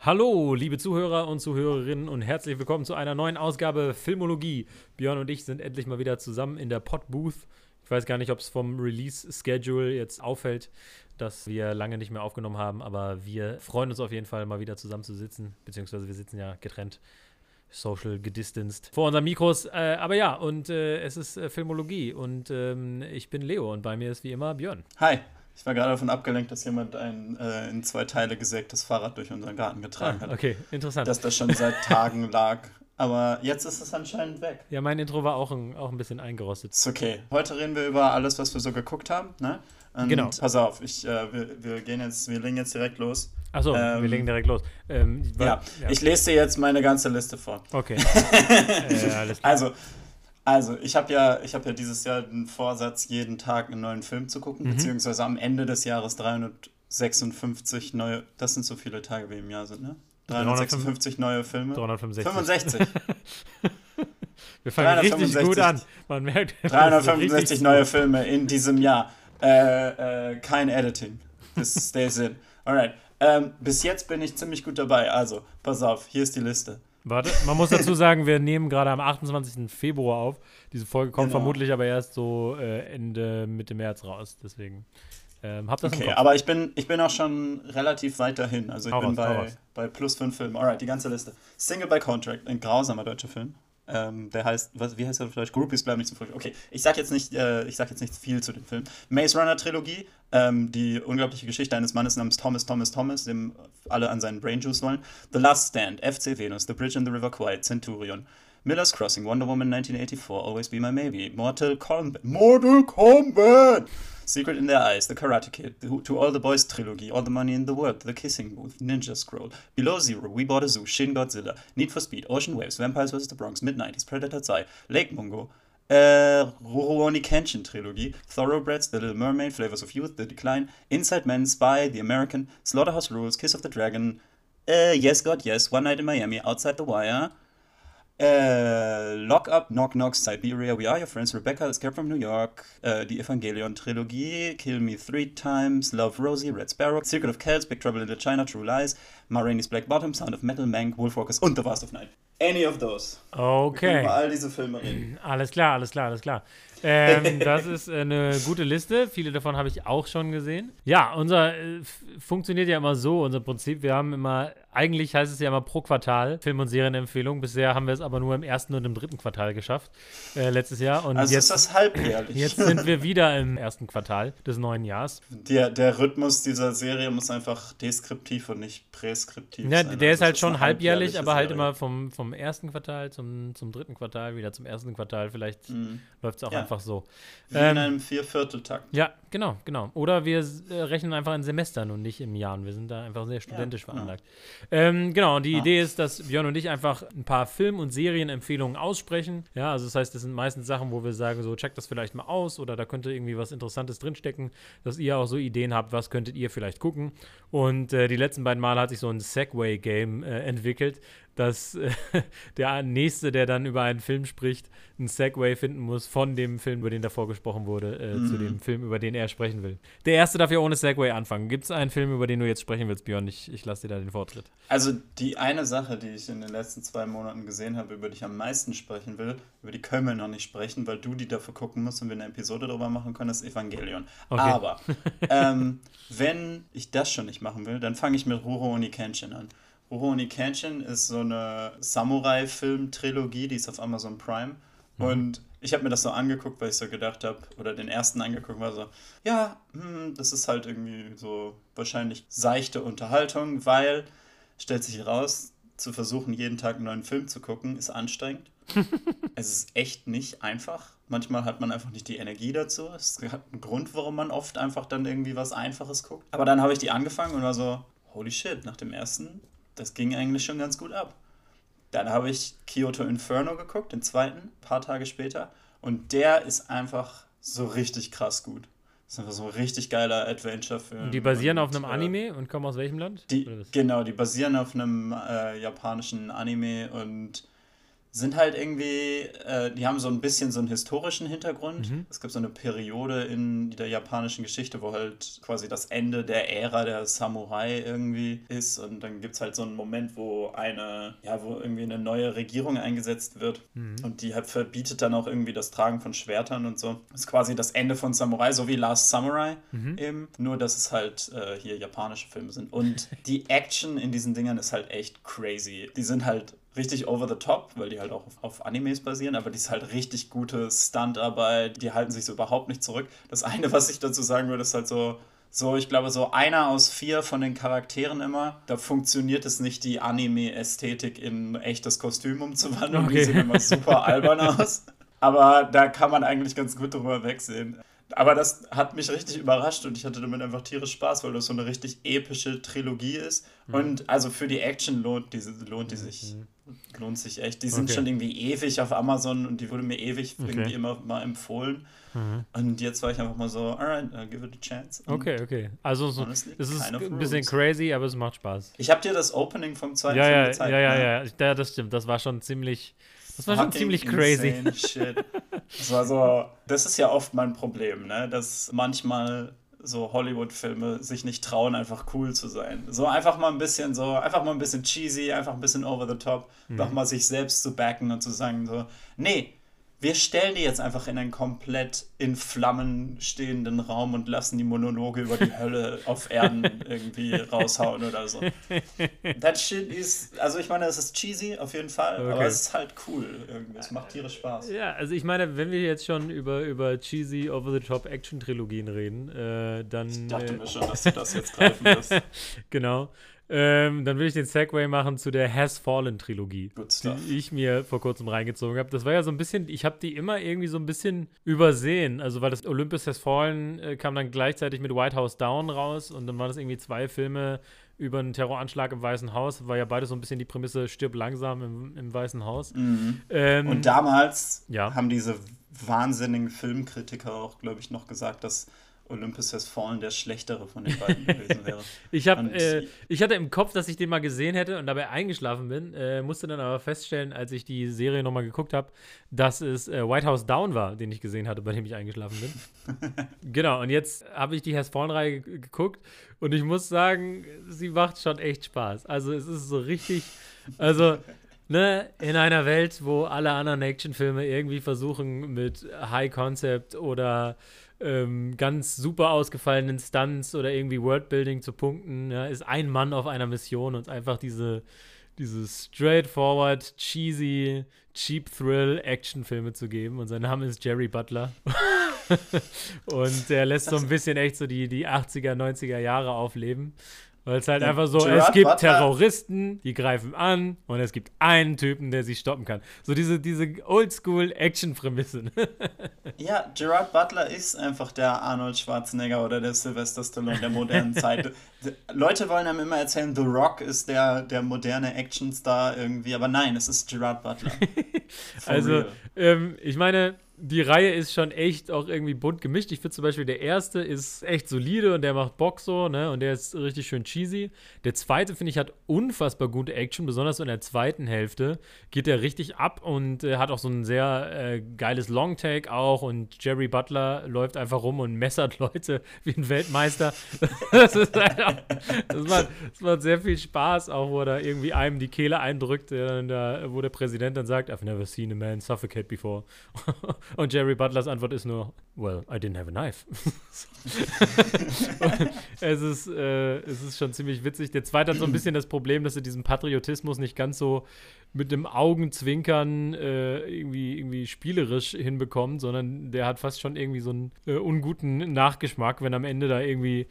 Hallo, liebe Zuhörer und Zuhörerinnen und herzlich willkommen zu einer neuen Ausgabe Filmologie. Björn und ich sind endlich mal wieder zusammen in der Podbooth. Ich weiß gar nicht, ob es vom Release-Schedule jetzt auffällt, dass wir lange nicht mehr aufgenommen haben, aber wir freuen uns auf jeden Fall mal wieder zusammen zu sitzen, beziehungsweise wir sitzen ja getrennt, social gedistanced vor unseren Mikros. Äh, aber ja, und äh, es ist äh, Filmologie und ähm, ich bin Leo und bei mir ist wie immer Björn. Hi. Ich war gerade davon abgelenkt, dass jemand ein äh, in zwei Teile gesägtes Fahrrad durch unseren Garten getragen Ah, hat. okay, interessant. Dass das schon seit Tagen lag. Aber jetzt ist es anscheinend weg. ja, mein Intro war auch ein, auch ein bisschen eingerostet. Ist okay. Heute reden wir über alles, was wir so geguckt haben. Ne? Und Genau. Pass auf, ich, äh, wir, wir gehen jetzt, wir legen jetzt direkt los. Achso, Ähm, wir legen direkt los. Ähm, weil- Ja, ich lese dir jetzt meine ganze Liste vor. Okay. äh, alles klar. Also, also ich habe ja, ich hab ja dieses Jahr den Vorsatz, jeden Tag einen neuen Film zu Mhm. gucken, beziehungsweise am Ende des Jahres 356 neue, das sind so viele Tage wie im Jahr sind, ne? 356 neue Filme. 365. 65. Wir fangen richtig 365. gut an. Man merkt, das ist 365 richtig neue Filme in diesem Jahr. Äh, äh, kein Editing. This stays in. Alright. Ähm, bis jetzt bin ich ziemlich gut dabei. Also, pass auf, hier ist die Liste. Warte, man muss dazu sagen, wir nehmen gerade am 28. Februar auf. Diese Folge kommt Genau. vermutlich aber erst so äh, Ende, Mitte März raus. Deswegen ähm, habt das Okay, aber ich bin, ich bin auch schon relativ weit dahin. Also ich Hau bin raus, bei, bei plus fünf Filmen. Alright, die ganze Liste. Single by Contract, ein grausamer deutscher Film. Ähm, der heißt, was, wie heißt der Deutsch? Groupies bleiben nicht zum Frühstück. Okay, ich sag jetzt nicht, äh, ich sag jetzt nicht viel zu dem Film. Maze Runner Trilogie, ähm, die unglaubliche Geschichte eines Mannes namens Thomas Thomas Thomas, dem alle an seinen Brain Juice wollen. The Last Stand, FC Venus, The Bridge in the River Kwai, Centurion. Miller's Crossing, Wonder Woman 1984, Always Be My Maybe, Mortal Kombat, Mortal Kombat, Secret in Their Eyes, The Karate Kid, the To All the Boys Trilogy, All the Money in the World, The Kissing Booth, Ninja Scroll, Below Zero, We Bought a Zoo, Shin Godzilla, Need for Speed, Ocean Waves, Vampires vs. the Bronx, Mid-90s, Predator 2, Lake Mungo, äh, Rurouni Kenshin Trilogy, Thoroughbreds, The Little Mermaid, Flavors of Youth, The Decline, Inside Man, Spy, The American, Slaughterhouse Rules, Kiss of the Dragon, uh, Yes God Yes, One Night in Miami, Outside the Wire, äh, Lock Up, Knock Knock, Siberia, We Are Your Friends, Rebecca, Escape from New York, äh, die Evangelion-Trilogie, Kill Me Three Times, Love Rosie, Red Sparrow, Circle of Kells, Big Trouble in Little China, True Lies, Ma Rainey's Black Bottom, Sound of Metal, Mank, Wolfwalkers und The Vast of Night. Any of those. Okay. über all diese Filme reden. Alles klar, alles klar, alles klar. Ähm, das ist äh, eine gute Liste. Viele davon habe ich auch schon gesehen. Ja, unser äh, funktioniert ja immer so, unser Prinzip. Wir haben immer, eigentlich heißt es ja immer pro Quartal Film- und Serienempfehlung. Bisher haben wir es aber nur im ersten und im dritten Quartal geschafft, äh, letztes Jahr. Und Also jetzt, ist das halbjährlich. jetzt sind wir wieder im ersten Quartal des neuen Jahres. der, der Rhythmus dieser Serie muss einfach deskriptiv und nicht präskriptiv Ja, sein. der Also ist halt schon halbjährlich, aber halt Serie. immer vom, vom ersten Quartal zum, zum dritten Quartal, wieder zum ersten Quartal. Vielleicht läuft es auch Mhm. Ja. einfach so. Wie in Ähm, einem Viervierteltakt. Ja, genau, genau. Oder wir äh, rechnen einfach in Semestern und nicht in Jahren. Wir sind da einfach sehr studentisch genau. veranlagt. Ähm, genau, und die Ah. Idee ist, dass Björn und ich einfach ein paar Film- und Serienempfehlungen aussprechen. Ja, also das heißt, das sind meistens Sachen, wo wir sagen, so checkt das vielleicht mal aus oder da könnte irgendwie was Interessantes drinstecken, dass ihr auch so Ideen habt, was könntet ihr vielleicht gucken. Und äh, die letzten beiden Male hat sich so ein Segway-Game äh, entwickelt, dass äh, der Nächste, der dann über einen Film spricht, einen Segway finden muss von dem Film, über den davor gesprochen wurde, äh, Mhm. zu dem Film, über den er sprechen will. Der Erste darf ja ohne Segway anfangen. Gibt es einen Film, über den du jetzt sprechen willst, Björn? Ich, ich lasse dir da den Vortritt. Also die eine Sache, die ich in den letzten zwei Monaten gesehen habe, über die ich am meisten sprechen will, über die können wir noch nicht sprechen, weil du die dafür gucken musst und wir eine Episode darüber machen können, ist Evangelion. Okay. Aber ähm, wenn ich das schon nicht machen will, dann fange ich mit Rurouni Kenshin an. Rurouni Kenshin ist so eine Samurai-Film-Trilogie, die ist auf Amazon Prime. Und ich habe mir das so angeguckt, weil ich so gedacht habe, oder den ersten angeguckt, war so, ja, hm, das ist halt irgendwie so wahrscheinlich seichte Unterhaltung, weil, stellt sich raus, zu versuchen, jeden Tag einen neuen Film zu gucken, ist anstrengend. es ist echt nicht einfach. Manchmal hat man einfach nicht die Energie dazu. Es hat einen Grund, warum man oft einfach dann irgendwie was Einfaches guckt. Aber dann habe ich die angefangen und war so, holy shit, nach dem ersten, das ging eigentlich schon ganz gut ab. Dann habe ich Kyoto Inferno geguckt, den zweiten, ein paar Tage später. Und der ist einfach so richtig krass gut. Das ist einfach so ein richtig geiler Adventure-Film. Die basieren und, auf einem äh, Anime und kommen aus welchem Land? Die, genau, die basieren auf einem äh, japanischen Anime und sind halt irgendwie, äh, die haben so ein bisschen so einen historischen Hintergrund. Mhm. Es gibt so eine Periode in der japanischen Geschichte, wo halt quasi das Ende der Ära der Samurai irgendwie ist. Und dann gibt es halt so einen Moment, wo eine, ja, wo irgendwie eine neue Regierung eingesetzt wird. Mhm. Und die halt verbietet dann auch irgendwie das Tragen von Schwertern und so. Das ist quasi das Ende von Samurai, so wie Last Samurai mhm. eben. Nur, dass es halt äh, hier japanische Filme sind. Und die Action in diesen Dingern ist halt echt crazy. Die sind halt richtig over the top, weil die halt auch auf, auf Animes basieren, aber die ist halt richtig gute Stuntarbeit, die halten sich so überhaupt nicht zurück. Das eine, was ich dazu sagen würde, ist halt so, so, ich glaube, so einer aus vier von den Charakteren immer, da funktioniert es nicht, die Anime-Ästhetik in echtes Kostüm umzuwandeln. Okay. Die sehen immer super albern aus. Aber da kann man eigentlich ganz gut drüber wegsehen. Aber das hat mich richtig überrascht und ich hatte damit einfach tierisch Spaß, weil das so eine richtig epische Trilogie ist. Mhm. Und also für die Action lohnt die, lohnt die sich. Mhm. Lohnt sich echt. Die sind okay. schon irgendwie ewig auf Amazon und die wurde mir ewig okay. irgendwie immer mal empfohlen. Mhm. Und jetzt war ich einfach mal so, alright, I'll give it a chance. Und okay, okay. Also so, es ist ein bisschen crazy, aber es macht Spaß. Ich habe dir das Opening vom zweiten ja, Film ja, gezeigt. Ja, ja, ne? ja, ja, das stimmt. Das war schon ziemlich das war schon ziemlich crazy. Shit. Das war so, das ist ja oft mein Problem, ne? Dass manchmal so Hollywood-Filme sich nicht trauen, einfach cool zu sein. So einfach mal ein bisschen so, einfach mal ein bisschen cheesy, einfach ein bisschen over the top, mhm. doch mal sich selbst zu backen und zu sagen so, nee, wir stellen die jetzt einfach in einen komplett in Flammen stehenden Raum und lassen die Monologe über die Hölle auf Erden irgendwie raushauen oder so. That shit ist, also ich meine, es ist cheesy auf jeden Fall, okay. aber es ist halt cool irgendwie. Es macht tierisch Spaß. Ja, also ich meine, wenn wir jetzt schon über, über cheesy, over-the-top-Action-Trilogien reden, äh, dann. Ich dachte äh, mir schon, dass du das jetzt greifen wirst. genau. Ähm, dann will ich den Segway machen zu der Has Fallen Trilogie, die ich mir vor kurzem reingezogen habe. Das war ja so ein bisschen, ich habe die immer irgendwie so ein bisschen übersehen. Also, weil das Olympus Has Fallen äh, kam dann gleichzeitig mit White House Down raus und dann waren das irgendwie zwei Filme über einen Terroranschlag im Weißen Haus. War ja beides so ein bisschen die Prämisse, stirb langsam im, im Weißen Haus. Mhm. Ähm, und damals ja. haben diese wahnsinnigen Filmkritiker auch, glaube ich, noch gesagt, dass Olympus Has Fallen der schlechtere von den beiden gewesen wäre. ich, hab, äh, ich hatte im Kopf, dass ich den mal gesehen hätte und dabei eingeschlafen bin, äh, musste dann aber feststellen, als ich die Serie nochmal geguckt habe, dass es äh, White House Down war, den ich gesehen hatte, bei dem ich eingeschlafen bin. genau, und jetzt habe ich die Has Fallen-Reihe geguckt und ich muss sagen, sie macht schon echt Spaß. Also es ist so richtig, also ne, in einer Welt, wo alle anderen Actionfilme irgendwie versuchen mit High Concept oder ähm, ganz super ausgefallenen Stunts oder irgendwie Worldbuilding zu punkten, ja, ist ein Mann auf einer Mission und einfach diese, diese straightforward, cheesy, cheap Thrill Actionfilme zu geben. Und sein Name ist Jerry Butler. und der lässt so ein bisschen echt so die, die 80er, 90er Jahre aufleben. Weil es halt einfach so, Gerard es gibt. Terroristen, die greifen an und es gibt einen Typen, der sie stoppen kann. So diese, diese Oldschool-Action-Prämisse. ja, Gerard Butler ist einfach der Arnold Schwarzenegger oder der Sylvester Stallone der modernen Zeit. Leute wollen einem immer erzählen, The Rock ist der, der moderne Actionstar irgendwie, aber nein, es ist Gerard Butler. also, ähm, ich meine, die Reihe ist schon echt auch irgendwie bunt gemischt. Ich finde zum Beispiel, der erste ist echt solide und der macht Bock so, ne? Und der ist richtig schön cheesy. Der zweite, finde ich, hat unfassbar gute Action, besonders so in der zweiten Hälfte geht der richtig ab und äh, hat auch so ein sehr äh, geiles Longtake auch. Und Jerry Butler läuft einfach rum und messert Leute wie ein Weltmeister. das, ist halt auch, das, macht, das macht sehr viel Spaß, auch wo er da irgendwie einem die Kehle eindrückt, der da, wo der Präsident dann sagt, I've never seen a man suffocate before. Und Jerry Butlers Antwort ist nur, well, I didn't have a knife. es, ist, äh, es ist schon ziemlich witzig. Der zweite hat so ein bisschen das Problem, dass er diesen Patriotismus nicht ganz so mit dem Augenzwinkern äh, irgendwie, irgendwie spielerisch hinbekommt, sondern der hat fast schon irgendwie so einen äh, unguten Nachgeschmack, wenn am Ende da irgendwie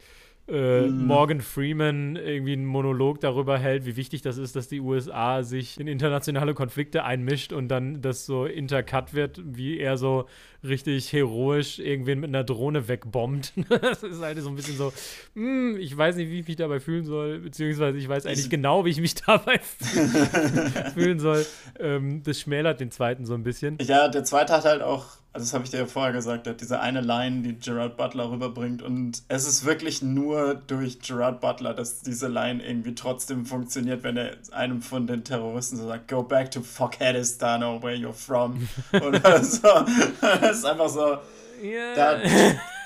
äh, mm. Morgan Freeman irgendwie einen Monolog darüber hält, wie wichtig das ist, dass die USA sich in internationale Konflikte einmischt und dann das so intercut wird, wie er so richtig heroisch irgendwen mit einer Drohne wegbombt. das ist halt so ein bisschen so, hm, ich weiß nicht, wie ich mich dabei fühlen soll, beziehungsweise ich weiß eigentlich ich genau, wie ich mich dabei fühlen soll. Ähm, das schmälert den zweiten so ein bisschen. Ja, der zweite hat halt auch also das habe ich dir ja vorher gesagt, hat diese eine Line, die Gerard Butler rüberbringt und es ist wirklich nur durch Gerard Butler, dass diese Line irgendwie trotzdem funktioniert, wenn er einem von den Terroristen so sagt, go back to Fuckheadistan or where you're from oder so. Das ist einfach so, yeah. that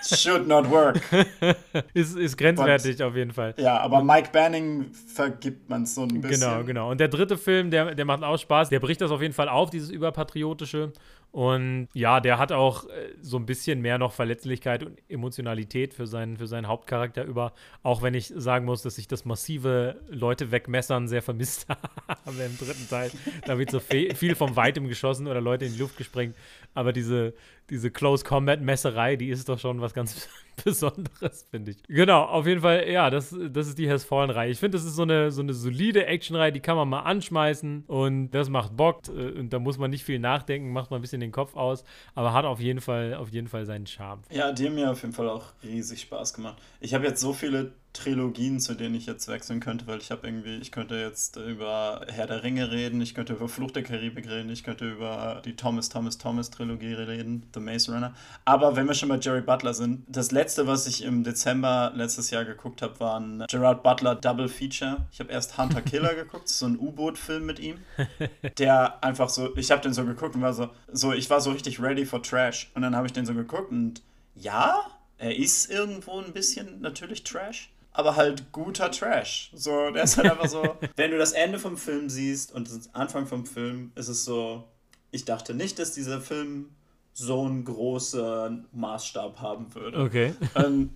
should not work. ist, ist grenzwertig Und, auf jeden Fall. Ja, aber Mike Banning vergibt man so ein bisschen. Genau, genau. Und der dritte Film, der, der macht auch Spaß, der bricht das auf jeden Fall auf, dieses Überpatriotische und ja, der hat auch äh, so ein bisschen mehr noch Verletzlichkeit und Emotionalität für seinen, für seinen Hauptcharakter über. Auch wenn ich sagen muss, dass ich das massive Leute wegmessern sehr vermisst habe im dritten Teil. Da wird so viel vom Weitem geschossen oder Leute in die Luft gesprengt. Aber diese, diese Close Combat Messerei, die ist doch schon was ganz Besonderes, finde ich. Genau, auf jeden Fall, ja, das, das ist die Has Fallen-Reihe. Ich finde, das ist so eine, so eine solide Actionreihe, die kann man mal anschmeißen und das macht Bock. Äh, und da muss man nicht viel nachdenken, macht man ein bisschen den Kopf aus, aber hat auf jeden Fall, auf jeden Fall seinen Charme. Ja, die haben mir auf jeden Fall auch riesig Spaß gemacht. Ich habe jetzt so viele Trilogien, zu denen ich jetzt wechseln könnte, weil ich habe irgendwie, ich könnte jetzt über Herr der Ringe reden, ich könnte über Flucht der Karibik reden, ich könnte über die Thomas Thomas Thomas Trilogie reden, The Maze Runner. Aber wenn wir schon bei Jerry Butler sind, das letzte, was ich im Dezember letztes Jahr geguckt habe, war ein Gerard Butler Double Feature. Ich habe erst Hunter Killer geguckt, so ein U-Boot-Film mit ihm, der einfach so, ich habe den so geguckt und war so, so, ich war so richtig ready for Trash. Und dann habe ich den so geguckt und ja, er ist irgendwo ein bisschen natürlich Trash aber halt guter Trash. So, der ist halt einfach so. wenn du das Ende vom Film siehst und den Anfang vom Film, ist es so. Ich dachte nicht, dass dieser Film so einen großen Maßstab haben würde. Okay. Und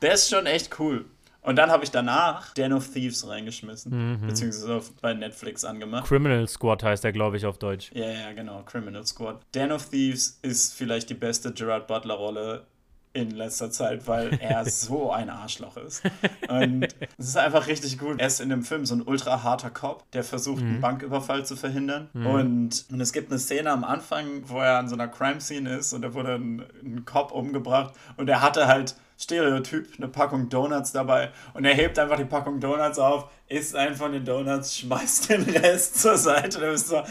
der ist schon echt cool. Und dann habe ich danach Den of Thieves reingeschmissen, mhm. beziehungsweise bei Netflix angemacht. Criminal Squad heißt der, glaube ich, auf Deutsch. Ja, ja, genau, Criminal Squad. Den of Thieves ist vielleicht die beste Gerard Butler-Rolle in letzter Zeit, weil er so ein Arschloch ist. Und es ist einfach richtig gut. Er ist in dem Film so ein ultra harter Cop, der versucht, mhm. einen Banküberfall zu verhindern. Mhm. Und, und es gibt eine Szene am Anfang, wo er an so einer Crime-Scene ist und da wurde ein, ein Cop umgebracht und er hatte halt Stereotyp, eine Packung Donuts dabei und er hebt einfach die Packung Donuts auf, isst einen von den Donuts, schmeißt den Rest zur Seite und du bist so,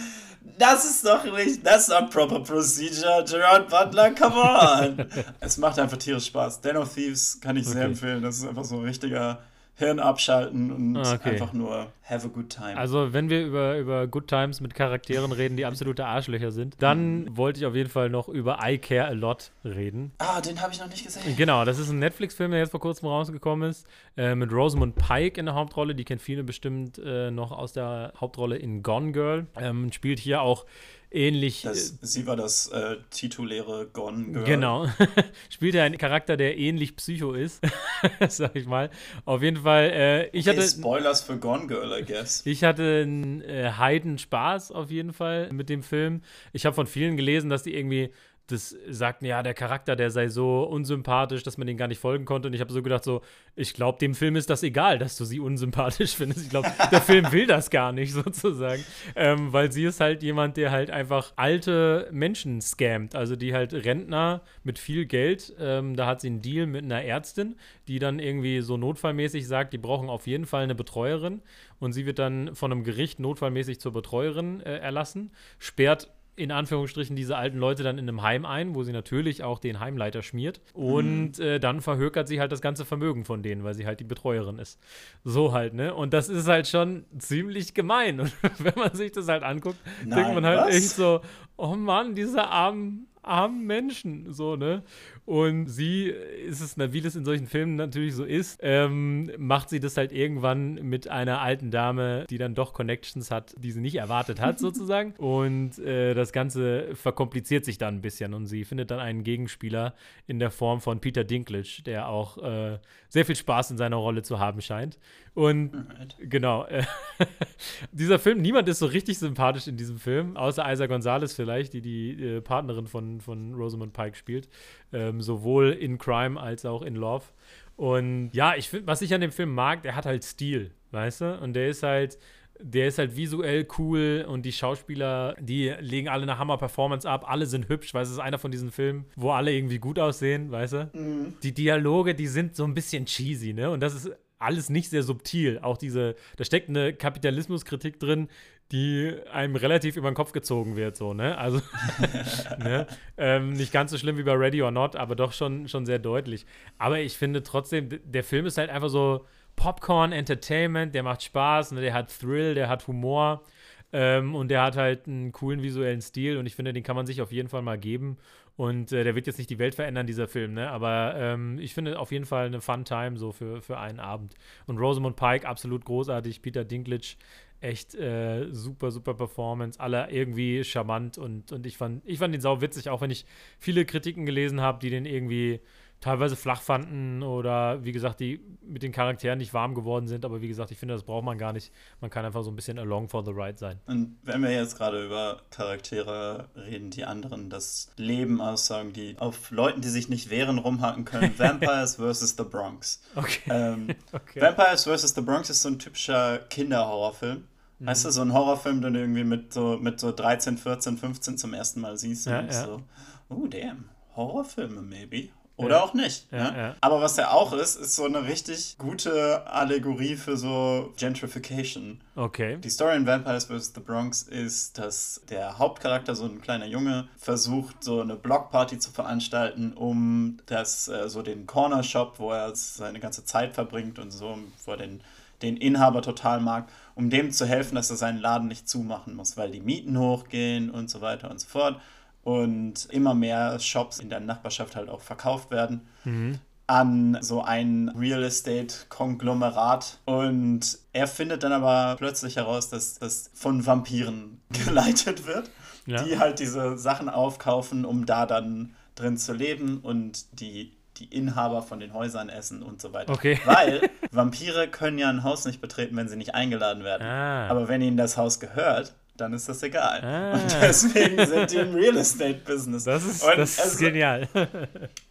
das ist doch nicht, that's not proper procedure, Gerard Butler, come on. es macht einfach tierisch Spaß. Den of Thieves kann ich okay. sehr empfehlen. Das ist einfach so ein richtiger Hirn abschalten und ah, okay. einfach nur have a good time. Also, wenn wir über, über Good Times mit Charakteren reden, die absolute Arschlöcher sind, dann mhm. wollte ich auf jeden Fall noch über I Care a Lot reden. Ah, den habe ich noch nicht gesehen. Genau, das ist ein Netflix-Film, der jetzt vor kurzem rausgekommen ist, äh, mit Rosamund Pike in der Hauptrolle. Die kennt viele bestimmt äh, noch aus der Hauptrolle in Gone Girl. Ähm, spielt hier auch ähnlich. Das, sie war das äh, tituläre Gone Girl. Genau. Spielt ja einen Charakter, der ähnlich Psycho ist, sag ich mal. Auf jeden Fall, äh, ich okay, hatte. Spoilers für Gone Girl, I guess. Ich hatte einen äh, Heiden Spaß auf jeden Fall mit dem Film. Ich habe von vielen gelesen, dass die irgendwie das sagten, ja, der Charakter, der sei so unsympathisch, dass man den gar nicht folgen konnte. Und ich habe so gedacht, so, ich glaube, dem Film ist das egal, dass du sie unsympathisch findest. Ich glaube, der Film will das gar nicht, sozusagen. Ähm, weil sie ist halt jemand, der halt einfach alte Menschen scammt. Also die halt Rentner mit viel Geld. Ähm, da hat sie einen Deal mit einer Ärztin, die dann irgendwie so notfallmäßig sagt, die brauchen auf jeden Fall eine Betreuerin. Und sie wird dann von einem Gericht notfallmäßig zur Betreuerin äh, erlassen, sperrt in Anführungsstrichen diese alten Leute dann in einem Heim ein, wo sie natürlich auch den Heimleiter schmiert. Und mhm. äh, dann verhökert sie halt das ganze Vermögen von denen, weil sie halt die Betreuerin ist. So halt, ne? Und das ist halt schon ziemlich gemein. Und wenn man sich das halt anguckt, Nein, denkt man halt was? echt so, oh Mann, diese armen armen Menschen, so, ne? Und sie ist es, wie das in solchen Filmen natürlich so ist, ähm, macht sie das halt irgendwann mit einer alten Dame, die dann doch Connections hat, die sie nicht erwartet hat, sozusagen. Und äh, das Ganze verkompliziert sich dann ein bisschen und sie findet dann einen Gegenspieler in der Form von Peter Dinklage, der auch äh, sehr viel Spaß in seiner Rolle zu haben scheint. Und Alright. genau, äh, dieser Film, niemand ist so richtig sympathisch in diesem Film, außer Isa Gonzalez vielleicht, die die äh, Partnerin von, von Rosamund Pike spielt. Ähm, sowohl in Crime als auch in Love. Und ja, ich finde, was ich an dem Film mag, der hat halt Stil, weißt du? Und der ist halt der ist halt visuell cool und die Schauspieler, die legen alle eine Hammer-Performance ab. Alle sind hübsch, weil es ist einer von diesen Filmen, wo alle irgendwie gut aussehen, weißt du? Mhm. Die Dialoge, die sind so ein bisschen cheesy, ne? Und das ist alles nicht sehr subtil. Auch diese, da steckt eine Kapitalismuskritik drin, die einem relativ über den Kopf gezogen wird, so, ne? Also, ne? Ähm, nicht ganz so schlimm wie bei Ready or Not, aber doch schon, schon sehr deutlich. Aber ich finde trotzdem, der Film ist halt einfach so Popcorn Entertainment, der macht Spaß, ne? der hat Thrill, der hat Humor. Ähm, und der hat halt einen coolen visuellen Stil und ich finde, den kann man sich auf jeden Fall mal geben. Und äh, der wird jetzt nicht die Welt verändern, dieser Film, ne? Aber ähm, ich finde auf jeden Fall eine Fun Time so für, für einen Abend. Und Rosamund Pike, absolut großartig. Peter Dinklage, echt äh, super, super Performance. Alle irgendwie charmant und, und ich fand, ich fand den sau witzig, auch wenn ich viele Kritiken gelesen habe, die den irgendwie teilweise flach fanden oder wie gesagt, die mit den Charakteren nicht warm geworden sind. Aber wie gesagt, ich finde, das braucht man gar nicht. Man kann einfach so ein bisschen along for the ride sein. Und wenn wir jetzt gerade über Charaktere reden, die anderen das Leben aussagen, die auf Leuten, die sich nicht wehren, rumhaken können, Vampires vs. The Bronx. Okay. Ähm, okay. Vampires vs. The Bronx ist so ein typischer Kinderhorrorfilm. Mhm. Weißt du, so ein Horrorfilm, den du irgendwie mit so, mit so 13, 14, 15 zum ersten Mal siehst. Ja, und ja. so, oh damn, Horrorfilme maybe. Oder ja. auch nicht. Ja, ja. Aber was er auch ist, ist so eine richtig gute Allegorie für so Gentrification. Okay. Die Story in Vampires vs. The Bronx ist, dass der Hauptcharakter, so ein kleiner Junge, versucht, so eine Blockparty zu veranstalten, um das, äh, so den Corner Shop, wo er seine ganze Zeit verbringt und so, wo er den, den Inhaber total mag, um dem zu helfen, dass er seinen Laden nicht zumachen muss, weil die Mieten hochgehen und so weiter und so fort und immer mehr Shops in der Nachbarschaft halt auch verkauft werden. Mhm. an so ein Real Estate Konglomerat und er findet dann aber plötzlich heraus, dass das von Vampiren geleitet wird, ja. die halt diese Sachen aufkaufen, um da dann drin zu leben und die die Inhaber von den Häusern essen und so weiter. Okay. Weil Vampire können ja ein Haus nicht betreten, wenn sie nicht eingeladen werden. Ah. Aber wenn ihnen das Haus gehört, dann ist das egal. Ah. Und deswegen sind die im Real Estate Business. Das ist, das ist genial.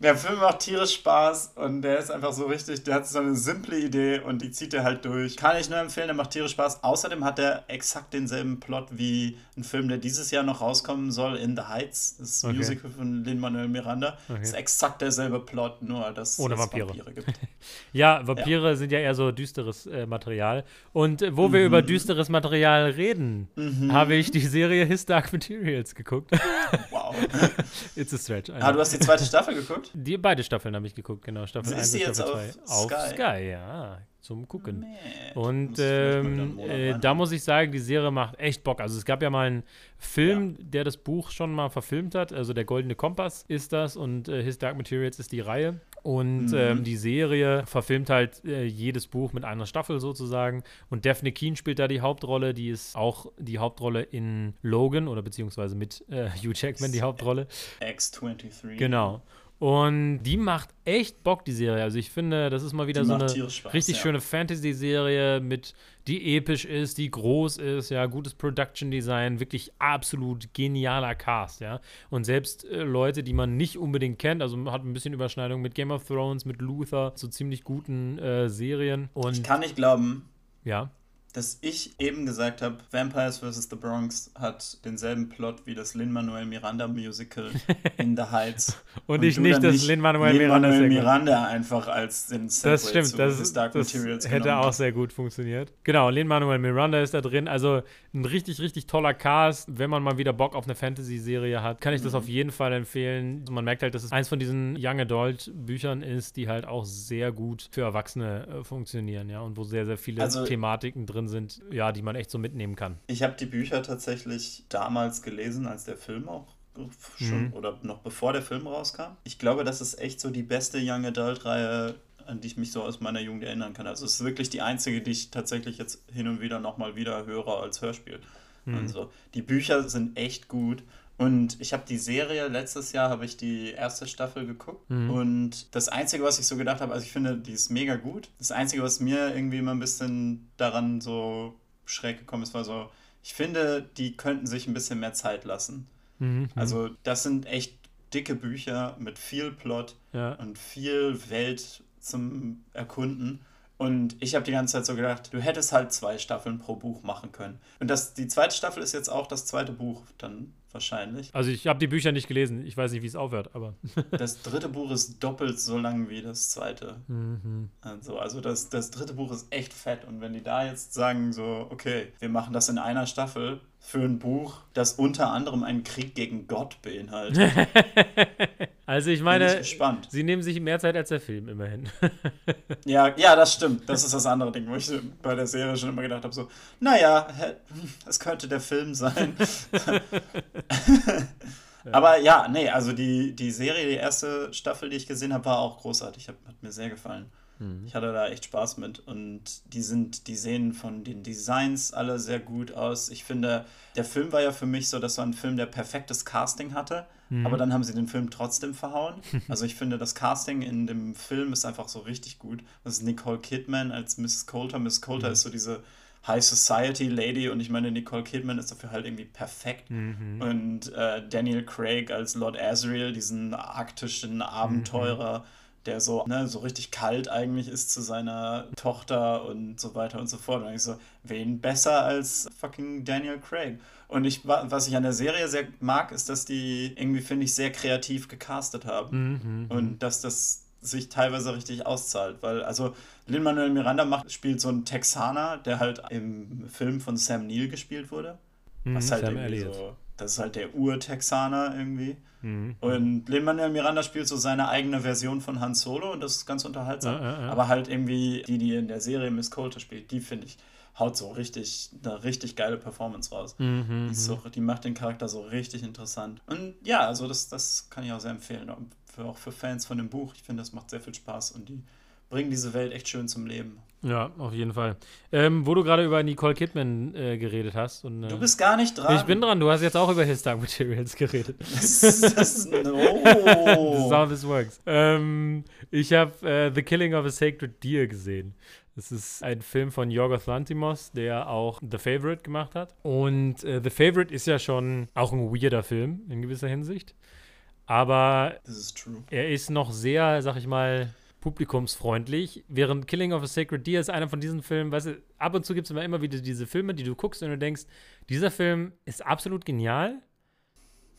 Der Film macht tierisch Spaß und der ist einfach so richtig, der hat so eine simple Idee und die zieht er halt durch. Kann ich nur empfehlen, der macht tierisch Spaß. Außerdem hat er exakt denselben Plot wie ein Film, der dieses Jahr noch rauskommen soll, In the Heights. Das ist okay. Musical von Lin-Manuel Miranda. Okay. Das ist exakt derselbe Plot, nur dass Ohne es Vampire. Vampire gibt. ja, Vampire ja. sind ja eher so düsteres äh, Material. Und äh, wo mhm. wir über düsteres Material reden, mhm habe ich die Serie His Dark Materials geguckt. Wow. It's a stretch. Ah, du hast die zweite Staffel geguckt? Die beide Staffeln habe ich geguckt, genau. Staffel 1 und Staffel 2. Auf Sky. Sky, ja. Zum Gucken. Man. Und ähm, äh, da muss ich sagen, die Serie macht echt Bock. Also es gab ja mal einen Film, ja. der das Buch schon mal verfilmt hat. Also der Goldene Kompass ist das und äh, His Dark Materials ist die Reihe. Und mhm. ähm, die Serie verfilmt halt äh, jedes Buch mit einer Staffel sozusagen. Und Daphne Keen spielt da die Hauptrolle. Die ist auch die Hauptrolle in Logan oder beziehungsweise mit äh, Hugh Jackman die Hauptrolle. X23. Genau. Und die macht echt Bock, die Serie. Also ich finde, das ist mal wieder die so eine Spaß, richtig ja. schöne Fantasy-Serie mit, die episch ist, die groß ist, ja, gutes Production-Design, wirklich absolut genialer Cast, ja. Und selbst äh, Leute, die man nicht unbedingt kennt, also hat ein bisschen Überschneidung mit Game of Thrones, mit Luther, so ziemlich guten äh, Serien. Und ich kann nicht glauben, ja dass ich eben gesagt habe, Vampires vs. The Bronx hat denselben Plot wie das Lin-Manuel Miranda Musical In the Heights. und, und ich nicht das Lin-Manuel Miranda, Lin Miranda einfach als den Segway Das stimmt, das, Dark das hätte auch sehr gut funktioniert. Genau, Lin-Manuel Miranda ist da drin, also ein richtig, richtig toller Cast. Wenn man mal wieder Bock auf eine Fantasy-Serie hat, kann ich das mhm. auf jeden Fall empfehlen. Man merkt halt, dass es eins von diesen Young Adult Büchern ist, die halt auch sehr gut für Erwachsene äh, funktionieren, ja, und wo sehr, sehr viele also, Thematiken drin drin sind, ja, die man echt so mitnehmen kann. Ich habe die Bücher tatsächlich damals gelesen, als der Film auch schon mhm. oder noch bevor der Film rauskam. Ich glaube, das ist echt so die beste Young Adult Reihe, an die ich mich so aus meiner Jugend erinnern kann. Also es ist wirklich die einzige, die ich tatsächlich jetzt hin und wieder nochmal wieder höre als Hörspiel. Mhm. Also die Bücher sind echt gut und ich habe die Serie, letztes Jahr habe ich die erste Staffel geguckt. Mhm. Und das Einzige, was ich so gedacht habe, also ich finde, die ist mega gut. Das Einzige, was mir irgendwie immer ein bisschen daran so schräg gekommen ist, war so, ich finde, die könnten sich ein bisschen mehr Zeit lassen. Mhm. Also das sind echt dicke Bücher mit viel Plot ja. und viel Welt zum Erkunden. Und ich habe die ganze Zeit so gedacht, du hättest halt zwei Staffeln pro Buch machen können. Und das, die zweite Staffel ist jetzt auch das zweite Buch dann wahrscheinlich. Also ich habe die Bücher nicht gelesen, ich weiß nicht, wie es aufhört, aber. das dritte Buch ist doppelt so lang wie das zweite. Mhm. Also, also das, das dritte Buch ist echt fett. Und wenn die da jetzt sagen, so, okay, wir machen das in einer Staffel für ein Buch, das unter anderem einen Krieg gegen Gott beinhaltet. also ich meine, ich sie nehmen sich mehr Zeit als der Film, immerhin. ja, ja, das stimmt. Das ist das andere Ding, wo ich bei der Serie schon immer gedacht habe, so, naja, es könnte der Film sein. Aber ja, nee, also die, die Serie, die erste Staffel, die ich gesehen habe, war auch großartig. Hat, hat mir sehr gefallen. Mhm. Ich hatte da echt Spaß mit. Und die sind, die sehen von den Designs alle sehr gut aus. Ich finde, der Film war ja für mich so, dass so ein Film, der perfektes Casting hatte. Mhm. Aber dann haben sie den Film trotzdem verhauen. Also ich finde, das Casting in dem Film ist einfach so richtig gut. Das ist Nicole Kidman als Mrs. Coulter. Mrs. Coulter mhm. ist so diese High Society Lady und ich meine, Nicole Kidman ist dafür halt irgendwie perfekt. Mhm. Und äh, Daniel Craig als Lord Asriel, diesen arktischen Abenteurer. Mhm der so, ne, so richtig kalt eigentlich ist zu seiner Tochter und so weiter und so fort. Und ich so, wen besser als fucking Daniel Craig? Und ich, was ich an der Serie sehr mag, ist, dass die irgendwie, finde ich, sehr kreativ gecastet haben. Mhm. Und dass das sich teilweise richtig auszahlt, weil also Lin-Manuel Miranda macht, spielt so einen Texaner, der halt im Film von Sam Neill gespielt wurde. Mhm, was halt Sam Elliott. so, das ist halt der Ur-Texaner irgendwie. Mhm. Und Lin-Manuel Miranda spielt so seine eigene Version von Han Solo und das ist ganz unterhaltsam. Ja, ja, ja. Aber halt irgendwie die, die in der Serie Miss Coulter spielt, die finde ich, haut so richtig, eine richtig geile Performance raus. Mhm, die, so, die, macht den Charakter so richtig interessant. Und ja, also das, das kann ich auch sehr empfehlen. Für, auch für Fans von dem Buch. Ich finde, das macht sehr viel Spaß und die bringen diese Welt echt schön zum Leben. Ja, auf jeden Fall. Ähm, wo du gerade über Nicole Kidman äh, geredet hast. Und, äh, du bist gar nicht dran. Ich bin dran. Du hast jetzt auch über His Dark Materials geredet. Das, das, oh. That's how this works. Ähm, ich habe äh, The Killing of a Sacred Deer gesehen. Das ist ein Film von Yorgos Lantimos, der auch The Favorite gemacht hat. Und äh, The Favorite ist ja schon auch ein weirder Film in gewisser Hinsicht. Aber er ist noch sehr, sag ich mal, publikumsfreundlich, während Killing of a Sacred Deer ist einer von diesen Filmen, weißt du, ab und zu gibt es immer, immer wieder diese Filme, die du guckst und du denkst, dieser Film ist absolut genial,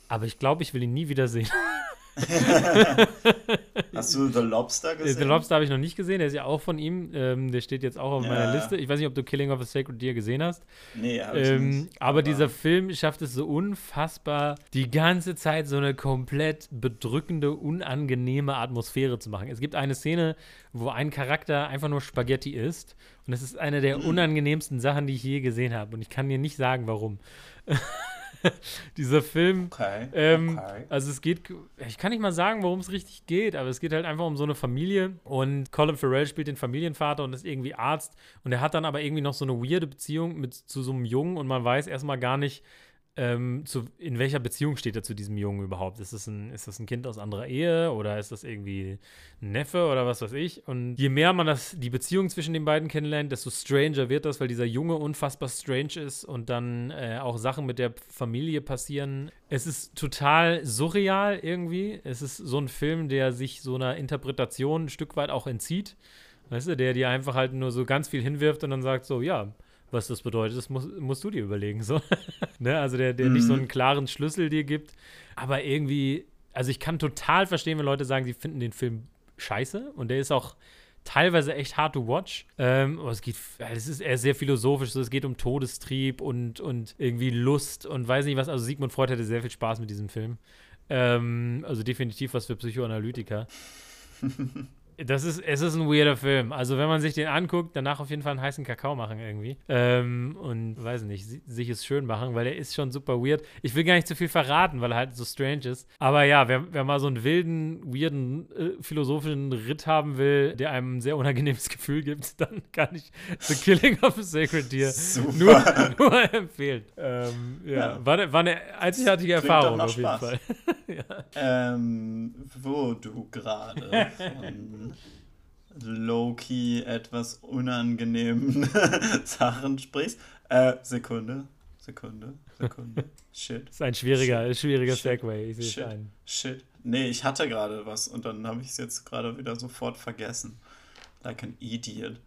aber ich glaube, ich will ihn nie wieder sehen. Hast du The Lobster gesehen? The Lobster habe ich noch nicht gesehen, der ist ja auch von ihm. Ähm, der steht jetzt auch auf ja. meiner Liste. Ich weiß nicht, ob du Killing of a Sacred Deer gesehen hast. Nee, habe ich ähm, nicht. Aber, aber dieser Film schafft es so unfassbar, die ganze Zeit so eine komplett bedrückende, unangenehme Atmosphäre zu machen. Es gibt eine Szene, wo ein Charakter einfach nur Spaghetti isst. Und das ist eine der mhm. unangenehmsten Sachen, die ich je gesehen habe. Und ich kann dir nicht sagen, warum. dieser Film. Okay, ähm, okay. Also es geht, ich kann nicht mal sagen, worum es richtig geht, aber es geht halt einfach um so eine Familie und Colin Farrell spielt den Familienvater und ist irgendwie Arzt und er hat dann aber irgendwie noch so eine weirde Beziehung mit zu so einem Jungen und man weiß erstmal gar nicht, ähm, zu, in welcher Beziehung steht er zu diesem Jungen überhaupt? Ist das, ein, ist das ein Kind aus anderer Ehe oder ist das irgendwie ein Neffe oder was weiß ich? Und je mehr man das, die Beziehung zwischen den beiden kennenlernt, desto stranger wird das, weil dieser Junge unfassbar strange ist und dann äh, auch Sachen mit der Familie passieren. Es ist total surreal irgendwie. Es ist so ein Film, der sich so einer Interpretation ein Stück weit auch entzieht. Weißt du, der dir einfach halt nur so ganz viel hinwirft und dann sagt so, ja, was das bedeutet, das musst, musst du dir überlegen. So. ne? Also der, der mhm. nicht so einen klaren Schlüssel dir gibt. Aber irgendwie, also ich kann total verstehen, wenn Leute sagen, sie finden den Film scheiße. Und der ist auch teilweise echt hard to watch. Ähm, aber es geht, es ist eher sehr philosophisch. So, es geht um Todestrieb und, und irgendwie Lust und weiß nicht was. Also Sigmund Freud hatte sehr viel Spaß mit diesem Film. Ähm, also definitiv was für Psychoanalytiker. Das ist, es ist ein weirder Film. Also, wenn man sich den anguckt, danach auf jeden Fall einen heißen Kakao machen irgendwie. Ähm, und weiß nicht, sich es schön machen, weil er ist schon super weird. Ich will gar nicht zu viel verraten, weil er halt so strange ist. Aber ja, wer, wer mal so einen wilden, weirden, äh, philosophischen Ritt haben will, der einem ein sehr unangenehmes Gefühl gibt, dann kann ich The Killing of a Sacred Deer nur, nur, empfehlen. Ähm, ja, ja. War, eine, war, eine einzigartige Klingt Erfahrung auf jeden Spaß. Fall. Ja. ähm, wo du gerade von low-key etwas unangenehmen Sachen sprichst. Äh, Sekunde, Sekunde, Sekunde. Shit. Das ist ein schwieriger, Shit. schwieriger Shit. Segway. Ich Shit. Ein. Shit. Nee, ich hatte gerade was und dann habe ich es jetzt gerade wieder sofort vergessen. Like an idiot.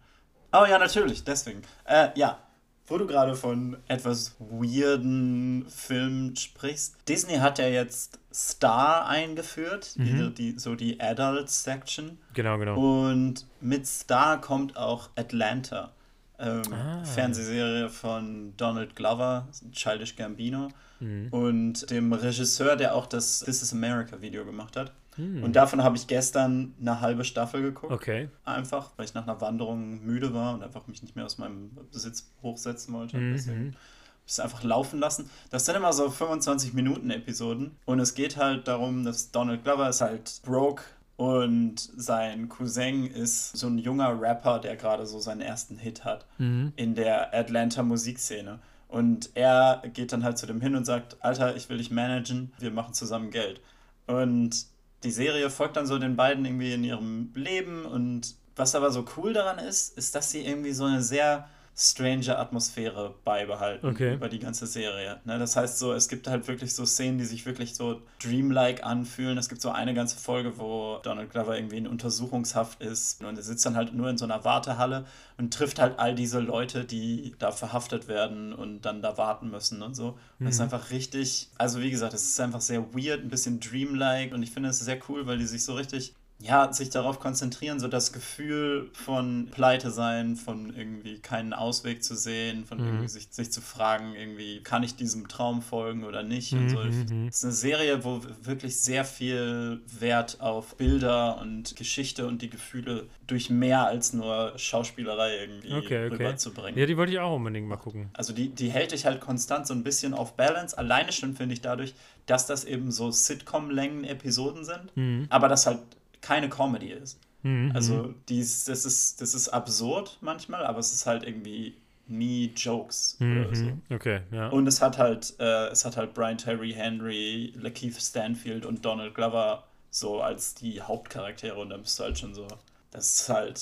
Oh ja, natürlich, deswegen. Äh, ja, wo du gerade von etwas weirden Filmen sprichst. Disney hat ja jetzt Star eingeführt, mhm. die, die, so die Adult Section. Genau, genau. Und mit Star kommt auch Atlanta. Ähm, ah. Fernsehserie von Donald Glover, Childish Gambino. Mhm. Und dem Regisseur, der auch das This is America Video gemacht hat. Hm. Und davon habe ich gestern eine halbe Staffel geguckt. Okay. Einfach, weil ich nach einer Wanderung müde war und einfach mich nicht mehr aus meinem Sitz hochsetzen wollte. Mhm. Deswegen habe ich es einfach laufen lassen. Das sind immer so 25 Minuten Episoden. Und es geht halt darum, dass Donald Glover ist halt broke und sein Cousin ist so ein junger Rapper, der gerade so seinen ersten Hit hat mhm. in der Atlanta Musikszene. Und er geht dann halt zu dem hin und sagt, Alter, ich will dich managen, wir machen zusammen Geld. Und die Serie folgt dann so den beiden irgendwie in ihrem Leben und was aber so cool daran ist, ist, dass sie irgendwie so eine sehr strange Atmosphäre beibehalten okay. über die ganze Serie. Ne, das heißt so, es gibt halt wirklich so Szenen, die sich wirklich so dreamlike anfühlen. Es gibt so eine ganze Folge, wo Donald Glover irgendwie in Untersuchungshaft ist und er sitzt dann halt nur in so einer Wartehalle und trifft halt all diese Leute, die da verhaftet werden und dann da warten müssen und so. Und mhm. das ist mhm. einfach richtig, also wie gesagt, es ist einfach sehr weird, ein bisschen dreamlike und ich finde es sehr cool, weil die sich so richtig ja, sich darauf konzentrieren, so das Gefühl von Pleite sein, von irgendwie keinen Ausweg zu sehen, von mhm. irgendwie sich, sich zu fragen, irgendwie, kann ich diesem Traum folgen oder nicht? Mhm. Und so. Es mhm, mhm. ist eine Serie, wo wirklich sehr viel Wert auf Bilder und Geschichte und die Gefühle durch mehr als nur Schauspielerei irgendwie okay, okay. rüberzubringen. Ja, die wollte ich auch unbedingt mal gucken. Also die, die hält dich halt konstant so ein bisschen auf Balance. Alleine schon finde ich dadurch, dass das eben so Sitcom-Längen-Episoden sind, mhm. aber das halt keine Comedy ist. Mhm. Also dies, das, ist, das ist absurd manchmal, aber es ist halt irgendwie nie Jokes mhm. oder so. Okay, ja. Und es hat halt, äh, es hat halt Brian Terry Henry, Lakeith Stanfield und Donald Glover so als die Hauptcharaktere und dann bist du halt schon so, das ist halt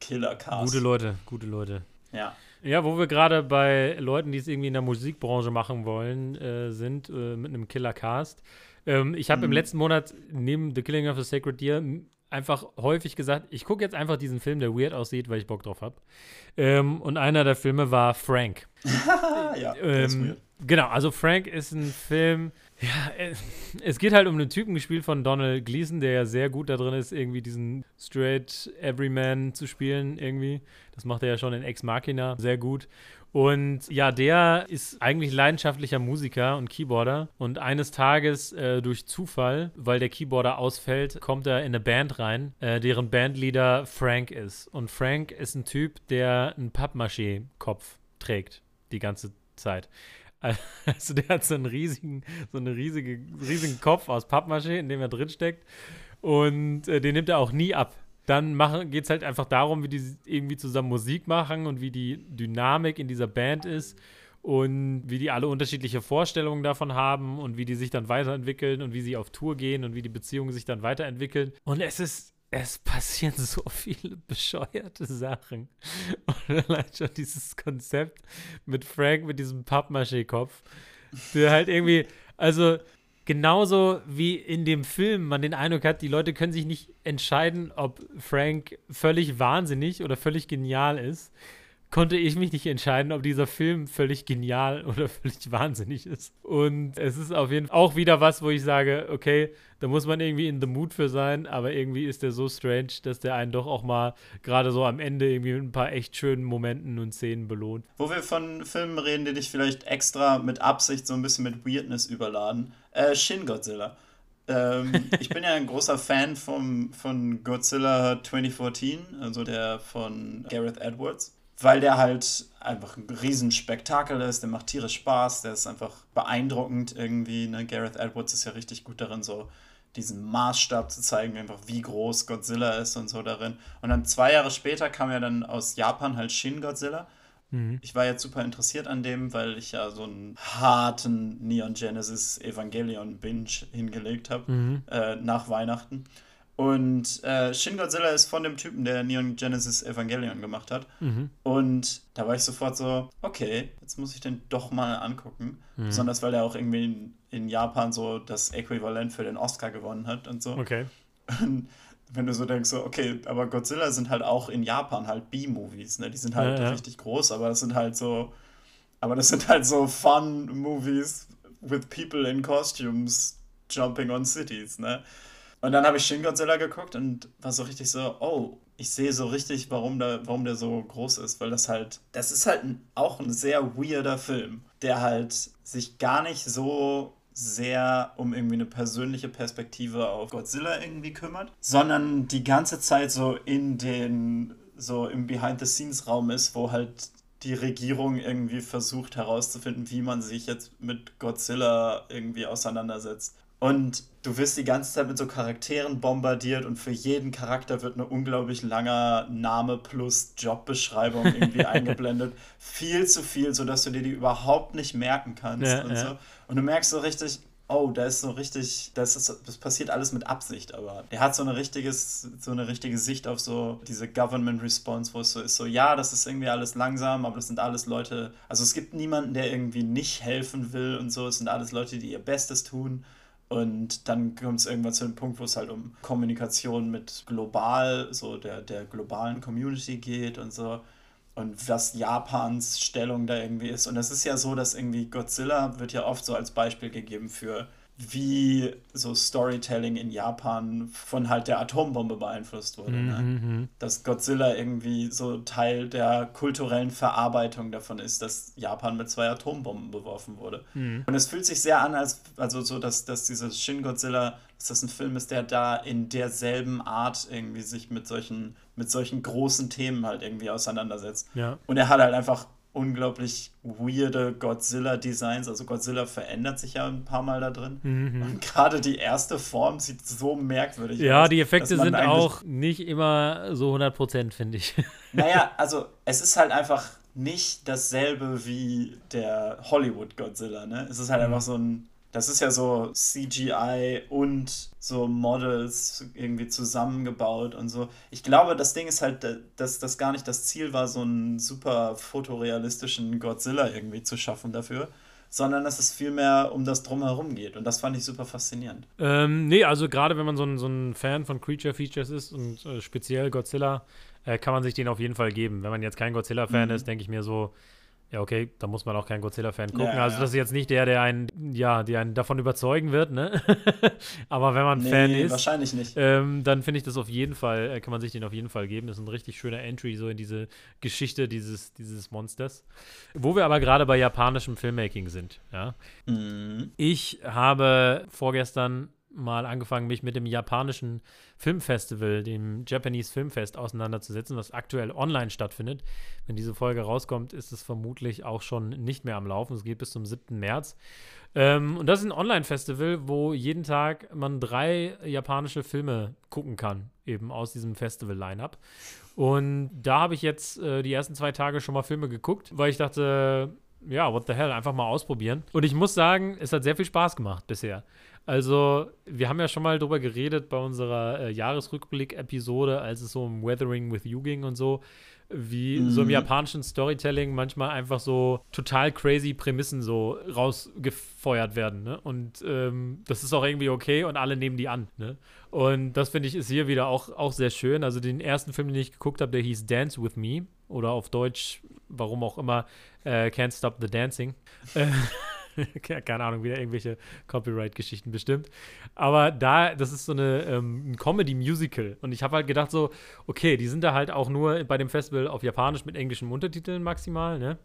Killer-Cast. Gute Leute, gute Leute. Ja. Ja, wo wir gerade bei Leuten, die es irgendwie in der Musikbranche machen wollen, äh, sind, äh, mit einem Killer-Cast. Ähm, ich habe mhm. im letzten Monat neben The Killing of the Sacred Deer einfach häufig gesagt, ich gucke jetzt einfach diesen Film, der weird aussieht, weil ich Bock drauf habe. Ähm, und einer der Filme war Frank. ja, ähm, Genau, also Frank ist ein Film, ja, es geht halt um einen Typen gespielt von Donald Gleason, der ja sehr gut da drin ist, irgendwie diesen straight Everyman zu spielen irgendwie. Das macht er ja schon in Ex Machina sehr gut. Und ja, der ist eigentlich leidenschaftlicher Musiker und Keyboarder. Und eines Tages äh, durch Zufall, weil der Keyboarder ausfällt, kommt er in eine Band rein, äh, deren Bandleader Frank ist. Und Frank ist ein Typ, der einen Pappmaché-Kopf trägt die ganze Zeit. Also der hat so einen riesigen, so einen riesige, riesigen Kopf aus Pappmaché, in dem er drinsteckt. Und äh, den nimmt er auch nie ab dann geht es halt einfach darum, wie die irgendwie zusammen Musik machen und wie die Dynamik in dieser Band ist und wie die alle unterschiedliche Vorstellungen davon haben und wie die sich dann weiterentwickeln und wie sie auf Tour gehen und wie die Beziehungen sich dann weiterentwickeln. Und es ist, es passieren so viele bescheuerte Sachen. Und allein schon dieses Konzept mit Frank mit diesem Pappmaché-Kopf, der halt irgendwie, also genauso wie in dem Film man den Eindruck hat, die Leute können sich nicht entscheiden, ob Frank völlig wahnsinnig oder völlig genial ist, konnte ich mich nicht entscheiden, ob dieser Film völlig genial oder völlig wahnsinnig ist. Und es ist auf jeden Fall auch wieder was, wo ich sage, okay, da muss man irgendwie in the mood für sein, aber irgendwie ist der so strange, dass der einen doch auch mal gerade so am Ende irgendwie mit ein paar echt schönen Momenten und Szenen belohnt. Wo wir von Filmen reden, die dich vielleicht extra mit Absicht so ein bisschen mit Weirdness überladen. Äh, Shin Godzilla. ähm, ich bin ja ein großer Fan vom, von Godzilla 2014, also der von Gareth Edwards weil der halt einfach ein Riesenspektakel ist, der macht tierisch Spaß, der ist einfach beeindruckend irgendwie. Ne? Gareth Edwards ist ja richtig gut darin, so diesen Maßstab zu zeigen, einfach wie groß Godzilla ist und so darin. Und dann zwei Jahre später kam ja dann aus Japan halt Shin Godzilla. Mhm. Ich war jetzt super interessiert an dem, weil ich ja so einen harten Neon Genesis Evangelion Binge hingelegt habe mhm. äh, nach Weihnachten. Und äh, Shin Godzilla ist von dem Typen, der Neon Genesis Evangelion gemacht hat. Mhm. Und da war ich sofort so, okay, jetzt muss ich den doch mal angucken. Mhm. Besonders weil er auch irgendwie in, in, Japan so das Äquivalent für den Oscar gewonnen hat und so. Okay. Und wenn du so denkst, so, okay, aber Godzilla sind halt auch in Japan halt B-Movies, ne? Die sind halt ja, ja. richtig groß, aber das sind halt so, aber das sind halt so Fun-Movies with people in costumes jumping on cities, ne? Und dann habe ich Shin Godzilla geguckt und war so richtig so, oh, ich sehe so richtig, warum der, warum der so groß ist, weil das halt, das ist halt ein, auch ein sehr weirder Film, der halt sich gar nicht so sehr um irgendwie eine persönliche Perspektive auf Godzilla irgendwie kümmert, sondern die ganze Zeit so in den, so im Behind-the-Scenes-Raum ist, wo halt die Regierung irgendwie versucht herauszufinden, wie man sich jetzt mit Godzilla irgendwie auseinandersetzt. Und du wirst die ganze Zeit mit so Charakteren bombardiert und für jeden Charakter wird eine unglaublich langer Name plus Jobbeschreibung irgendwie eingeblendet. Viel zu viel, sodass du dir die überhaupt nicht merken kannst ja, und ja. so. Und du merkst so richtig, oh, da ist so richtig, das, ist, das passiert alles mit Absicht, aber er hat so eine richtiges, so eine richtige Sicht auf so diese Government Response, wo es so ist, so ja, das ist irgendwie alles langsam, aber das sind alles Leute, also es gibt niemanden, der irgendwie nicht helfen will und so, es sind alles Leute, die ihr Bestes tun und dann kommt es irgendwann zu dem Punkt, wo es halt um Kommunikation mit global, so der, der globalen Community geht und so. Und was Japans Stellung da irgendwie ist. Und es ist ja so, dass irgendwie Godzilla wird ja oft so als Beispiel gegeben für wie so Storytelling in Japan von halt der Atombombe beeinflusst wurde. Mhm. Ne? Dass Godzilla irgendwie so Teil der kulturellen Verarbeitung davon ist, dass Japan mit zwei Atombomben beworfen wurde. Mhm. Und es fühlt sich sehr an, als also so, dass, dass dieses Shin Godzilla, dass das ein Film ist, der da in derselben Art irgendwie sich mit solchen, mit solchen großen Themen halt irgendwie auseinandersetzt. Ja. Und er hat halt einfach unglaublich weirde Godzilla-Designs. Also Godzilla verändert sich ja ein paar Mal da drin. Mhm. Und gerade die erste Form sieht so merkwürdig ja, aus. Ja, die Effekte sind auch nicht immer so 100%, finde ich. Naja, also es ist halt einfach nicht dasselbe wie der Hollywood-Godzilla. Ne? Es ist halt mhm. einfach so ein das ist ja so CGI und so Models irgendwie zusammengebaut und so. Ich glaube, das Ding ist halt, dass das gar nicht das Ziel war, so einen super fotorealistischen Godzilla irgendwie zu schaffen dafür, sondern dass es vielmehr um das Drumherum geht. Und das fand ich super faszinierend. Ähm, nee, also gerade wenn man so ein, so ein Fan von Creature Features ist und äh, speziell Godzilla, äh, kann man sich den auf jeden Fall geben. Wenn man jetzt kein Godzilla-Fan mhm. ist, denke ich mir so, ja, okay, da muss man auch kein Godzilla-Fan gucken. Ja, also das ist jetzt nicht der, der einen, ja, der einen davon überzeugen wird, ne? Aber wenn man nee, Fan ist, wahrscheinlich nicht. Ähm, dann finde ich das auf jeden Fall, äh, kann man sich den auf jeden Fall geben. Das ist ein richtig schöner Entry so in diese Geschichte dieses, dieses Monsters. Wo wir aber gerade bei japanischem Filmmaking sind, ja. Mhm. Ich habe vorgestern mal angefangen, mich mit dem japanischen Filmfestival, dem Japanese Filmfest, auseinanderzusetzen, was aktuell online stattfindet. Wenn diese Folge rauskommt, ist es vermutlich auch schon nicht mehr am Laufen. Es geht bis zum 7. März. Ähm, und das ist ein Online-Festival, wo jeden Tag man drei japanische Filme gucken kann, eben aus diesem Festival-Line-Up. Und da habe ich jetzt äh, die ersten zwei Tage schon mal Filme geguckt, weil ich dachte, ja, what the hell, einfach mal ausprobieren. Und ich muss sagen, es hat sehr viel Spaß gemacht bisher. Also, wir haben ja schon mal drüber geredet bei unserer äh, Jahresrückblick-Episode, als es so um Weathering with You ging und so, wie mhm. so im japanischen Storytelling manchmal einfach so total crazy Prämissen so rausgefeuert werden. Ne? Und ähm, das ist auch irgendwie okay und alle nehmen die an. Ne? Und das finde ich ist hier wieder auch, auch sehr schön. Also, den ersten Film, den ich geguckt habe, der hieß Dance with Me oder auf Deutsch, warum auch immer, äh, Can't Stop the Dancing. Äh, Keine Ahnung, wieder irgendwelche Copyright-Geschichten bestimmt. Aber da, das ist so eine ähm, ein Comedy-Musical. Und ich habe halt gedacht, so, okay, die sind da halt auch nur bei dem Festival auf Japanisch mit englischen Untertiteln maximal, ne?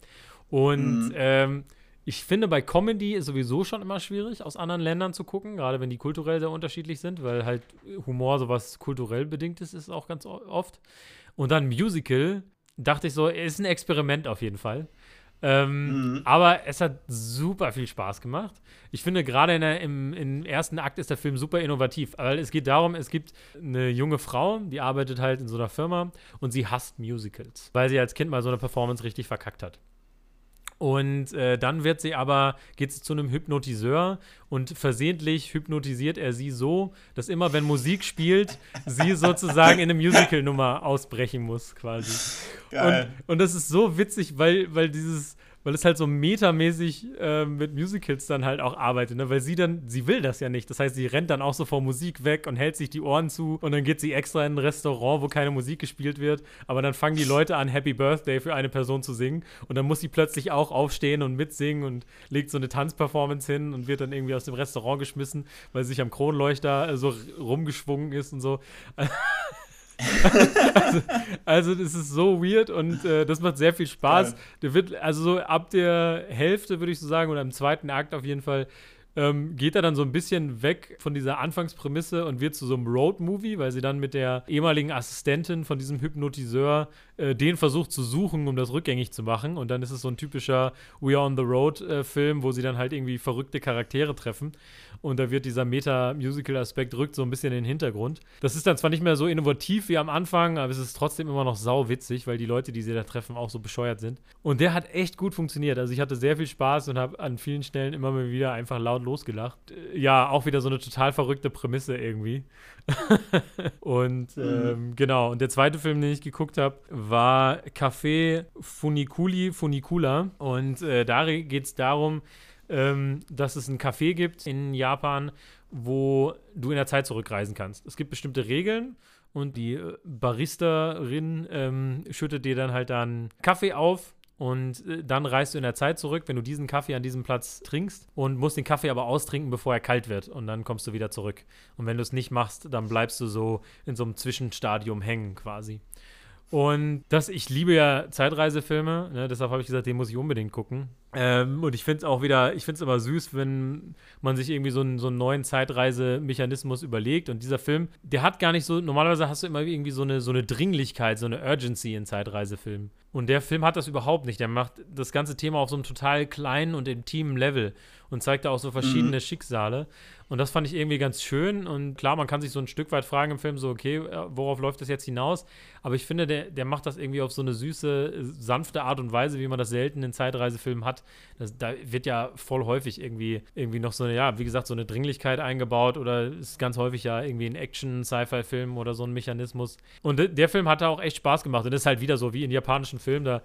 Und mhm. ähm, ich finde, bei Comedy ist sowieso schon immer schwierig, aus anderen Ländern zu gucken, gerade wenn die kulturell sehr unterschiedlich sind, weil halt Humor sowas kulturell bedingt ist, ist auch ganz oft. Und dann Musical, dachte ich so, ist ein Experiment auf jeden Fall. Ähm, mhm. Aber es hat super viel Spaß gemacht. Ich finde, gerade im, im ersten Akt ist der Film super innovativ, weil es geht darum, es gibt eine junge Frau, die arbeitet halt in so einer Firma und sie hasst Musicals, weil sie als Kind mal so eine Performance richtig verkackt hat. Und äh, dann wird sie aber, geht sie zu einem Hypnotiseur und versehentlich hypnotisiert er sie so, dass immer, wenn Musik spielt, sie sozusagen in eine Musical-Nummer ausbrechen muss, quasi. Geil. Und, und das ist so witzig, weil, weil dieses, weil es halt so metamäßig äh, mit Musicals dann halt auch arbeitet, ne? weil sie dann, sie will das ja nicht. Das heißt, sie rennt dann auch so vor Musik weg und hält sich die Ohren zu und dann geht sie extra in ein Restaurant, wo keine Musik gespielt wird, aber dann fangen die Leute an, Happy Birthday für eine Person zu singen und dann muss sie plötzlich auch aufstehen und mitsingen und legt so eine Tanzperformance hin und wird dann irgendwie aus dem Restaurant geschmissen, weil sie sich am Kronleuchter so rumgeschwungen ist und so. also, also, das ist so weird und äh, das macht sehr viel Spaß. Der wird, also so ab der Hälfte, würde ich so sagen, oder im zweiten Akt auf jeden Fall, ähm, geht er dann so ein bisschen weg von dieser Anfangsprämisse und wird zu so einem Road-Movie, weil sie dann mit der ehemaligen Assistentin von diesem Hypnotiseur äh, den versucht zu suchen, um das rückgängig zu machen. Und dann ist es so ein typischer We Are on the Road-Film, äh, wo sie dann halt irgendwie verrückte Charaktere treffen. Und da wird dieser Meta-Musical-Aspekt rückt so ein bisschen in den Hintergrund. Das ist dann zwar nicht mehr so innovativ wie am Anfang, aber es ist trotzdem immer noch sau witzig, weil die Leute, die sie da treffen, auch so bescheuert sind. Und der hat echt gut funktioniert. Also ich hatte sehr viel Spaß und habe an vielen Stellen immer mal wieder einfach laut losgelacht. Äh, ja, auch wieder so eine total verrückte Prämisse irgendwie. und mhm. ähm, genau, und der zweite Film, den ich geguckt habe, war Café Funiculi Funicula. Und äh, da geht es darum, ähm, dass es ein Café gibt in Japan, wo du in der Zeit zurückreisen kannst. Es gibt bestimmte Regeln und die äh, Baristerin ähm, schüttet dir dann halt dann Kaffee auf und äh, dann reist du in der Zeit zurück, wenn du diesen Kaffee an diesem Platz trinkst und musst den Kaffee aber austrinken, bevor er kalt wird. Und dann kommst du wieder zurück. Und wenn du es nicht machst, dann bleibst du so in so einem Zwischenstadium hängen quasi. Und das, ich liebe ja Zeitreisefilme, ne, deshalb habe ich gesagt, den muss ich unbedingt gucken. Ähm, und ich finde es auch wieder, ich finde es immer süß, wenn man sich irgendwie so einen, so einen neuen Zeitreisemechanismus überlegt. Und dieser Film, der hat gar nicht so, normalerweise hast du immer irgendwie so eine, so eine Dringlichkeit, so eine Urgency in Zeitreisefilmen. Und der Film hat das überhaupt nicht. Der macht das ganze Thema auf so einem total kleinen und intimen Level und zeigt da auch so verschiedene mhm. Schicksale. Und das fand ich irgendwie ganz schön. Und klar, man kann sich so ein Stück weit fragen im Film, so, okay, äh, worauf läuft das jetzt hinaus? Aber ich finde, der, der macht das irgendwie auf so eine süße, sanfte Art und Weise, wie man das selten in Zeitreisefilmen hat. Das, da wird ja voll häufig irgendwie, irgendwie noch so eine, ja, wie gesagt, so eine Dringlichkeit eingebaut oder ist ganz häufig ja irgendwie ein Action-Sci-Fi-Film oder so ein Mechanismus. Und der Film hat da auch echt Spaß gemacht. Und das ist halt wieder so wie in japanischen Filmen, da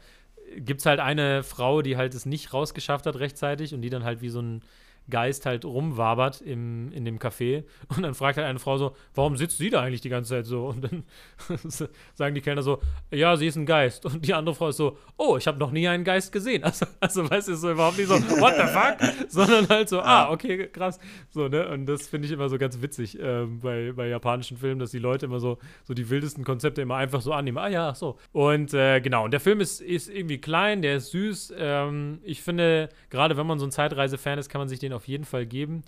gibt es halt eine Frau, die halt es nicht rausgeschafft hat rechtzeitig und die dann halt wie so ein Geist halt rumwabert im, in dem Café. Und dann fragt halt eine Frau so, warum sitzt sie da eigentlich die ganze Zeit so? Und dann sagen die Kellner so, ja, sie ist ein Geist. Und die andere Frau ist so, oh, ich habe noch nie einen Geist gesehen. Also, also weißt du, so überhaupt nicht so, what the fuck? Sondern halt so, ah, okay, krass. So, ne? Und das finde ich immer so ganz witzig ähm, bei, bei japanischen Filmen, dass die Leute immer so, so die wildesten Konzepte immer einfach so annehmen. Ah ja, so. Und äh, genau, und der Film ist, ist irgendwie klein, der ist süß. Ähm, ich finde, gerade wenn man so ein Zeitreise-Fan ist, kann man sich den auf jeden Fall geben.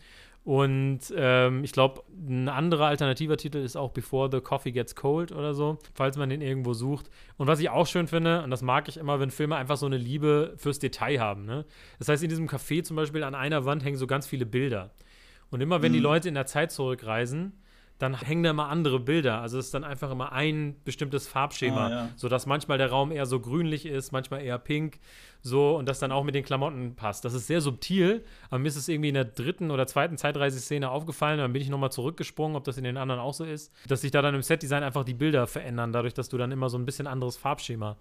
Und ähm, ich glaube, ein anderer alternativer Titel ist auch Before the Coffee Gets Cold oder so, falls man den irgendwo sucht. Und was ich auch schön finde, und das mag ich immer, wenn Filme einfach so eine Liebe fürs Detail haben. Ne? Das heißt, in diesem Café zum Beispiel an einer Wand hängen so ganz viele Bilder. Und immer wenn mhm. die Leute in der Zeit zurückreisen, dann hängen da immer andere Bilder. Also es ist dann einfach immer ein bestimmtes Farbschema, ah, ja. sodass manchmal der Raum eher so grünlich ist, manchmal eher pink, so und das dann auch mit den Klamotten passt. Das ist sehr subtil, aber mir ist es irgendwie in der dritten oder zweiten Zeitreiseszene aufgefallen, dann bin ich nochmal zurückgesprungen, ob das in den anderen auch so ist, dass sich da dann im Setdesign einfach die Bilder verändern, dadurch, dass du dann immer so ein bisschen anderes Farbschema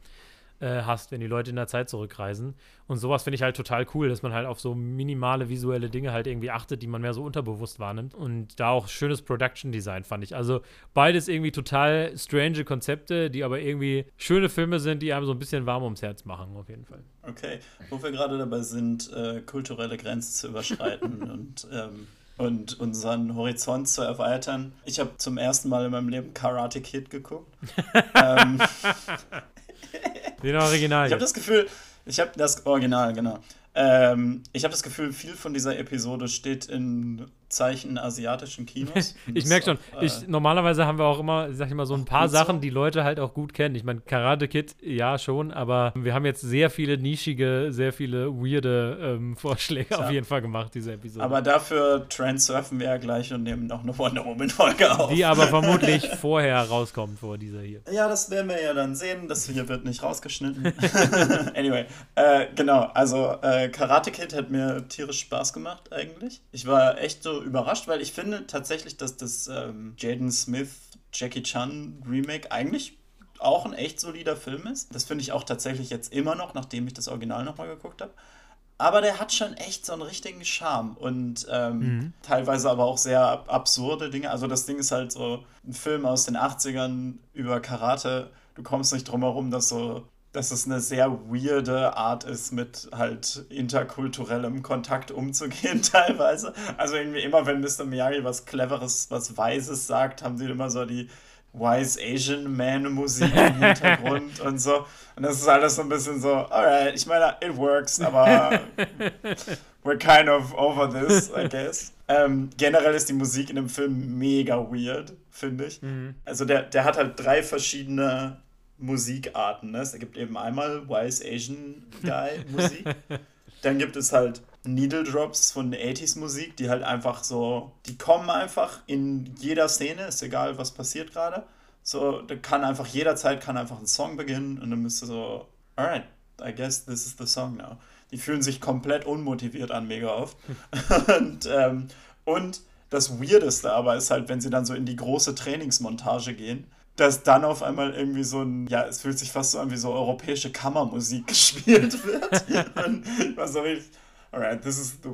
äh, hast, wenn die Leute in der Zeit zurückreisen. Und sowas finde ich halt total cool, dass man halt auf so minimale visuelle Dinge halt irgendwie achtet, die man mehr so unterbewusst wahrnimmt. Und da auch schönes Production Design fand ich. Also beides irgendwie total strange Konzepte, die aber irgendwie schöne Filme sind, die einem so ein bisschen warm ums Herz machen, auf jeden Fall. Okay, wo wir gerade dabei sind, äh, kulturelle Grenzen zu überschreiten und ähm und unseren Horizont zu erweitern. Ich habe zum ersten Mal in meinem Leben Karate Kid geguckt. ähm, den Original. Ich habe das Gefühl, ich habe das Original, genau. Ähm, ich habe das Gefühl, viel von dieser Episode steht in Zeichen asiatischen Kinos. ich merke schon, äh, ich, normalerweise haben wir auch immer, sag ich mal, so ein paar Sachen, so? die Leute halt auch gut kennen. Ich meine, Karate Kid, ja schon, aber wir haben jetzt sehr viele nischige, sehr viele weirde ähm, Vorschläge ja. auf jeden Fall gemacht, diese Episode. Aber dafür surfen wir ja gleich und nehmen noch eine Wonder Woman-Folge auf. Die aber vermutlich vorher rauskommt, vor dieser hier. Ja, das werden wir ja dann sehen. Das hier wird nicht rausgeschnitten. anyway, äh, genau, also äh, Karate Kid hat mir tierisch Spaß gemacht eigentlich. Ich war echt so überrascht, weil ich finde tatsächlich, dass das ähm, Jaden Smith Jackie Chan Remake eigentlich auch ein echt solider Film ist. Das finde ich auch tatsächlich jetzt immer noch, nachdem ich das Original nochmal geguckt habe. Aber der hat schon echt so einen richtigen Charme und ähm, mhm. teilweise aber auch sehr absurde Dinge. Also das Ding ist halt so ein Film aus den 80ern über Karate. Du kommst nicht drum herum, dass so dass es eine sehr weirde Art ist, mit halt interkulturellem Kontakt umzugehen teilweise. Also irgendwie immer, wenn Mr. Miyagi was Cleveres, was Weises sagt, haben sie immer so die Wise Asian Man Musik im Hintergrund und so. Und das ist alles so ein bisschen so, alright, ich meine, it works, aber we're kind of over this, I guess. Ähm, generell ist die Musik in dem Film mega weird, finde ich. Mhm. Also der, der hat halt drei verschiedene Musikarten. Ne? Es gibt eben einmal Wise Asian Guy Musik. Dann gibt es halt Needle Drops von 80s Musik, die halt einfach so, die kommen einfach in jeder Szene, ist egal, was passiert gerade. So, da kann einfach jederzeit kann einfach ein Song beginnen und dann müsste so, alright, I guess this is the song now. Die fühlen sich komplett unmotiviert an, mega oft. und, ähm, und das Weirdeste aber ist halt, wenn sie dann so in die große Trainingsmontage gehen, dass dann auf einmal irgendwie so ein, ja, es fühlt sich fast so an wie so europäische Kammermusik gespielt wird. und ich war so richtig, alright, this is the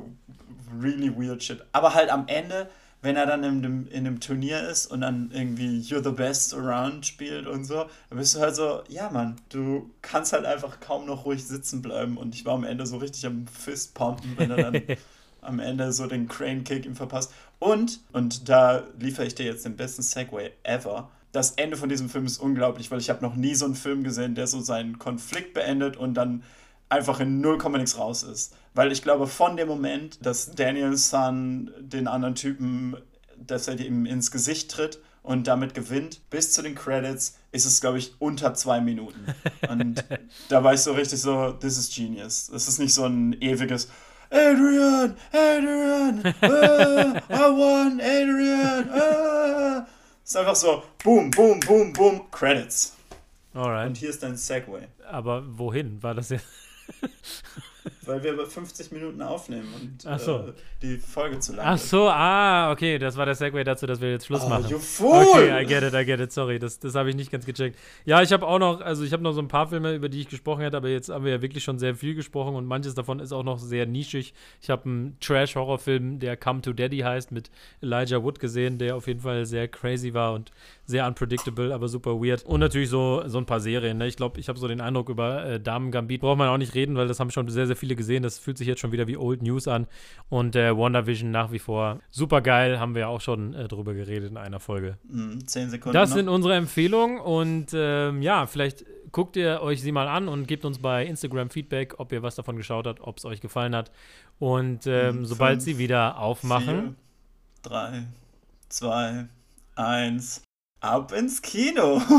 really weird shit. Aber halt am Ende, wenn er dann in dem, in dem Turnier ist und dann irgendwie You're the best around spielt und so, dann bist du halt so, ja Mann, du kannst halt einfach kaum noch ruhig sitzen bleiben. Und ich war am Ende so richtig am Fistpumpen, wenn er dann am Ende so den Crane Kick ihm verpasst. Und, und da liefere ich dir jetzt den besten Segway ever. Das Ende von diesem Film ist unglaublich, weil ich habe noch nie so einen Film gesehen, der so seinen Konflikt beendet und dann einfach in 0, nix raus ist. Weil ich glaube, von dem Moment, dass Daniel Sun den anderen Typen, dass er ihm ins Gesicht tritt und damit gewinnt, bis zu den Credits, ist es, glaube ich, unter zwei Minuten. Und da war ich so richtig so, this is genius. Es ist nicht so ein ewiges Adrian, Adrian, ah, I won, Adrian, ah. Es ist einfach so, boom, boom, boom, boom, Credits. Alright. Und hier ist dein Segway. Aber wohin? War das jetzt? Weil wir 50 Minuten aufnehmen und Ach so. äh, die Folge zu lang Ach so, ah, okay, das war der Segway dazu, dass wir jetzt Schluss oh, machen. You fool! Okay, I get it, I get it, sorry, das, das habe ich nicht ganz gecheckt. Ja, ich habe auch noch, also ich habe noch so ein paar Filme, über die ich gesprochen hätte, aber jetzt haben wir ja wirklich schon sehr viel gesprochen und manches davon ist auch noch sehr nischig. Ich habe einen Trash-Horrorfilm, der Come to Daddy heißt, mit Elijah Wood gesehen, der auf jeden Fall sehr crazy war und sehr unpredictable, aber super weird. Und natürlich so, so ein paar Serien. Ne? Ich glaube, ich habe so den Eindruck, über äh, Damen Gambit braucht man auch nicht reden, weil das haben schon sehr, sehr viele gesehen. Das fühlt sich jetzt schon wieder wie Old News an. Und äh, WandaVision nach wie vor super geil, haben wir ja auch schon äh, drüber geredet in einer Folge. Mm, zehn Sekunden. Das noch. sind unsere Empfehlungen und ähm, ja, vielleicht guckt ihr euch sie mal an und gebt uns bei Instagram Feedback, ob ihr was davon geschaut habt, ob es euch gefallen hat. Und ähm, Fünf, sobald sie wieder aufmachen. Vier, drei, zwei, eins. Ab ins Kino.